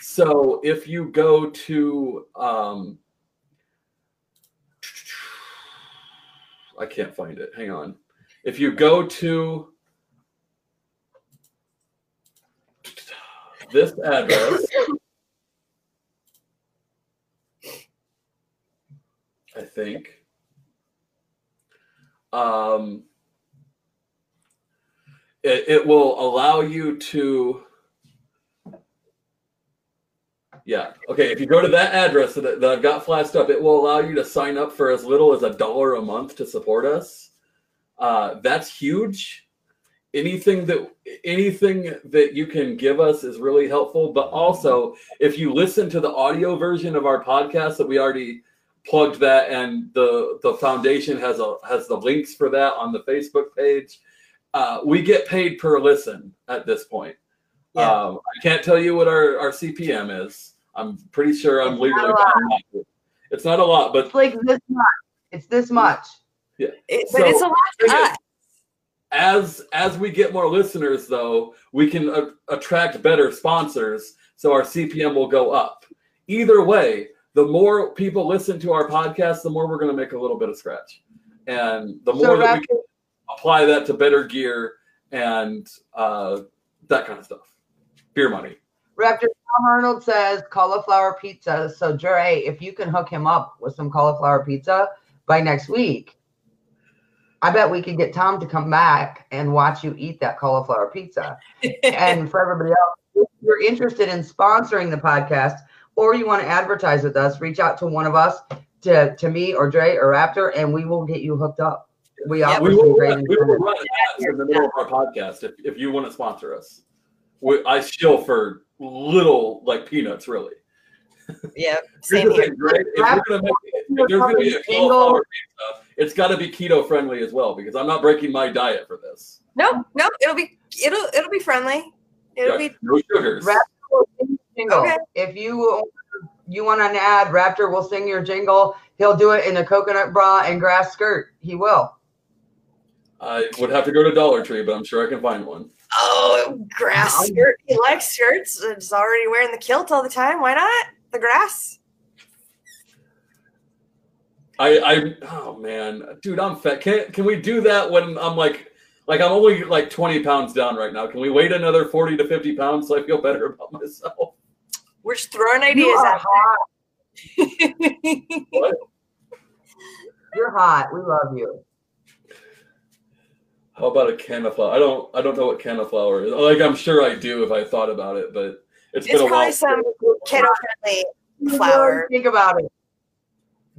S1: So if you go to, um, I can't find it. Hang on. If you go to this address, I think. Um, it, it will allow you to. Yeah. Okay. If you go to that address that, that I've got flashed up, it will allow you to sign up for as little as a dollar a month to support us. Uh, that's huge. Anything that anything that you can give us is really helpful. But also, if you listen to the audio version of our podcast that we already plugged that, and the the foundation has a has the links for that on the Facebook page. Uh, we get paid per listen at this point.
S3: Yeah.
S1: Um, I can't tell you what our, our CPM is. I'm pretty sure I'm
S2: It's
S1: legally
S2: not a lot.
S1: bound not to. It's not a lot, but
S2: It's like this much. It's this much.
S3: It,
S1: So,
S3: but it's a lot to us.
S1: as as we get more listeners, though, we can a- attract better sponsors, so our CPM will go up. Either way, the more people listen to our podcast, the more we're going to make a little bit of scratch, and the more
S2: So
S1: that we can apply that to better gear and uh, that kind of stuff. Beer money.
S2: Raptor Tom Arnold says cauliflower pizza. So Dre, if you can hook him up with some cauliflower pizza by next week, I bet we could get Tom to come back and watch you eat that cauliflower pizza. and for everybody else, if you're interested in sponsoring the podcast or you want to advertise with us, reach out to one of us, to, to me or Dre or Raptor, and we will get you hooked up. We
S3: Yeah,
S2: offer
S1: we
S2: some
S1: will,
S2: great
S1: run, we will
S2: incentives.
S1: run ads in the middle of our podcast if, if you want to sponsor us. We, I shill for little like peanuts, really.
S3: yeah, same here.
S1: thing, Greg, if, we're gonna make, if there's going to be a cauliflower pizza, it's got to be keto friendly as well because I'm not breaking my diet for this.
S3: No, no, it'll be it'll it'll be friendly. It'll
S1: Yeah,
S3: be
S1: no sugars.
S2: Raptor will sing your jingle.
S3: Okay.
S2: If you you want an ad, Raptor will sing your jingle. He'll do it in a coconut bra and grass skirt. He will.
S1: I would have to go to Dollar Tree, but I'm sure I can find one.
S3: oh grass skirt. He likes skirts. It's already wearing the kilt all the time. Why not the grass?
S1: I, I, oh man, dude, I'm fat. Can can we do that when I'm like, like I'm only like 20 pounds down right now? Can we wait another 40 to 50 pounds so I feel better about myself?
S3: We're just throwing ideas
S2: are
S3: out.
S2: hot.
S3: there.
S2: You're hot. We love you.
S1: How about a can of flour? I don't, I don't know what can of flour is. Like I'm sure I do if I thought about it, but it's been
S3: it's
S1: a while.
S3: probably some keto friendly flour.
S2: Think about it.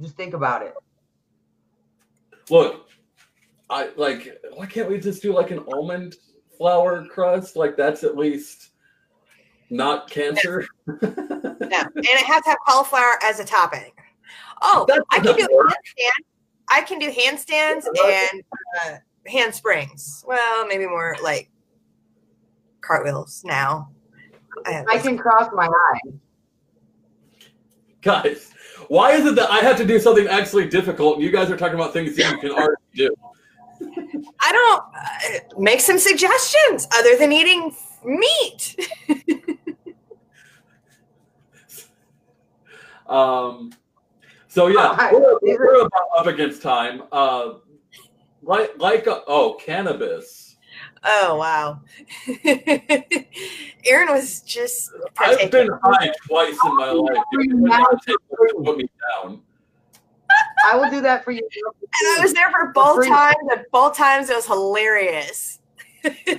S2: Just think about it.
S1: Look, I like. Why can't we just do like an almond flour crust? Like that's at least not cancer.
S3: No, and it has to have cauliflower as a topping. Oh,
S1: That
S3: I can do
S1: doesn't work.
S3: handstand. I can do handstands and uh, hand springs. Well, maybe more like cartwheels now. I,
S2: I can cross my eyes.
S1: Guys, why is it that I have to do something actually difficult and you guys are talking about things that you can already do?
S3: I don't uh, make some suggestions other than eating meat.
S1: Um, so yeah,
S2: Hi.
S1: we're, we're about up against time. Uh, like like uh, oh cannabis.
S3: Oh wow. Aaron was just
S1: I've been high twice in my life. You cannot take- put me down.
S2: I will do that for you.
S3: and I was there for both
S2: free.
S3: times, and both times it was hilarious.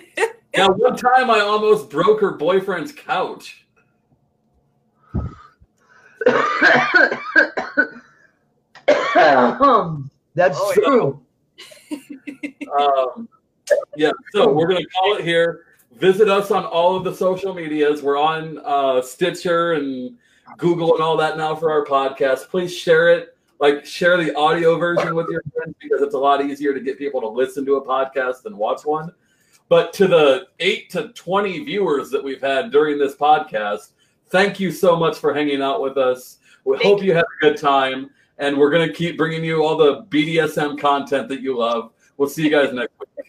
S1: Yeah, one time I almost broke her boyfriend's couch.
S2: That's
S3: Oh, yeah.
S2: true.
S1: Um, yeah, so we're gonna call it here. Visit us on all of the social medias. We're on uh, Stitcher and Google and all that now for our podcast. Please share it. Like share the audio version with your friends because it's a lot easier to get people to listen to a podcast than watch one. But to the eight to twenty viewers that we've had during this podcast, thank you so much for hanging out with us. We
S3: Thank
S1: hope you had a good time, and we're gonna keep bringing you all the BDSM content that you love. We'll see you guys next week.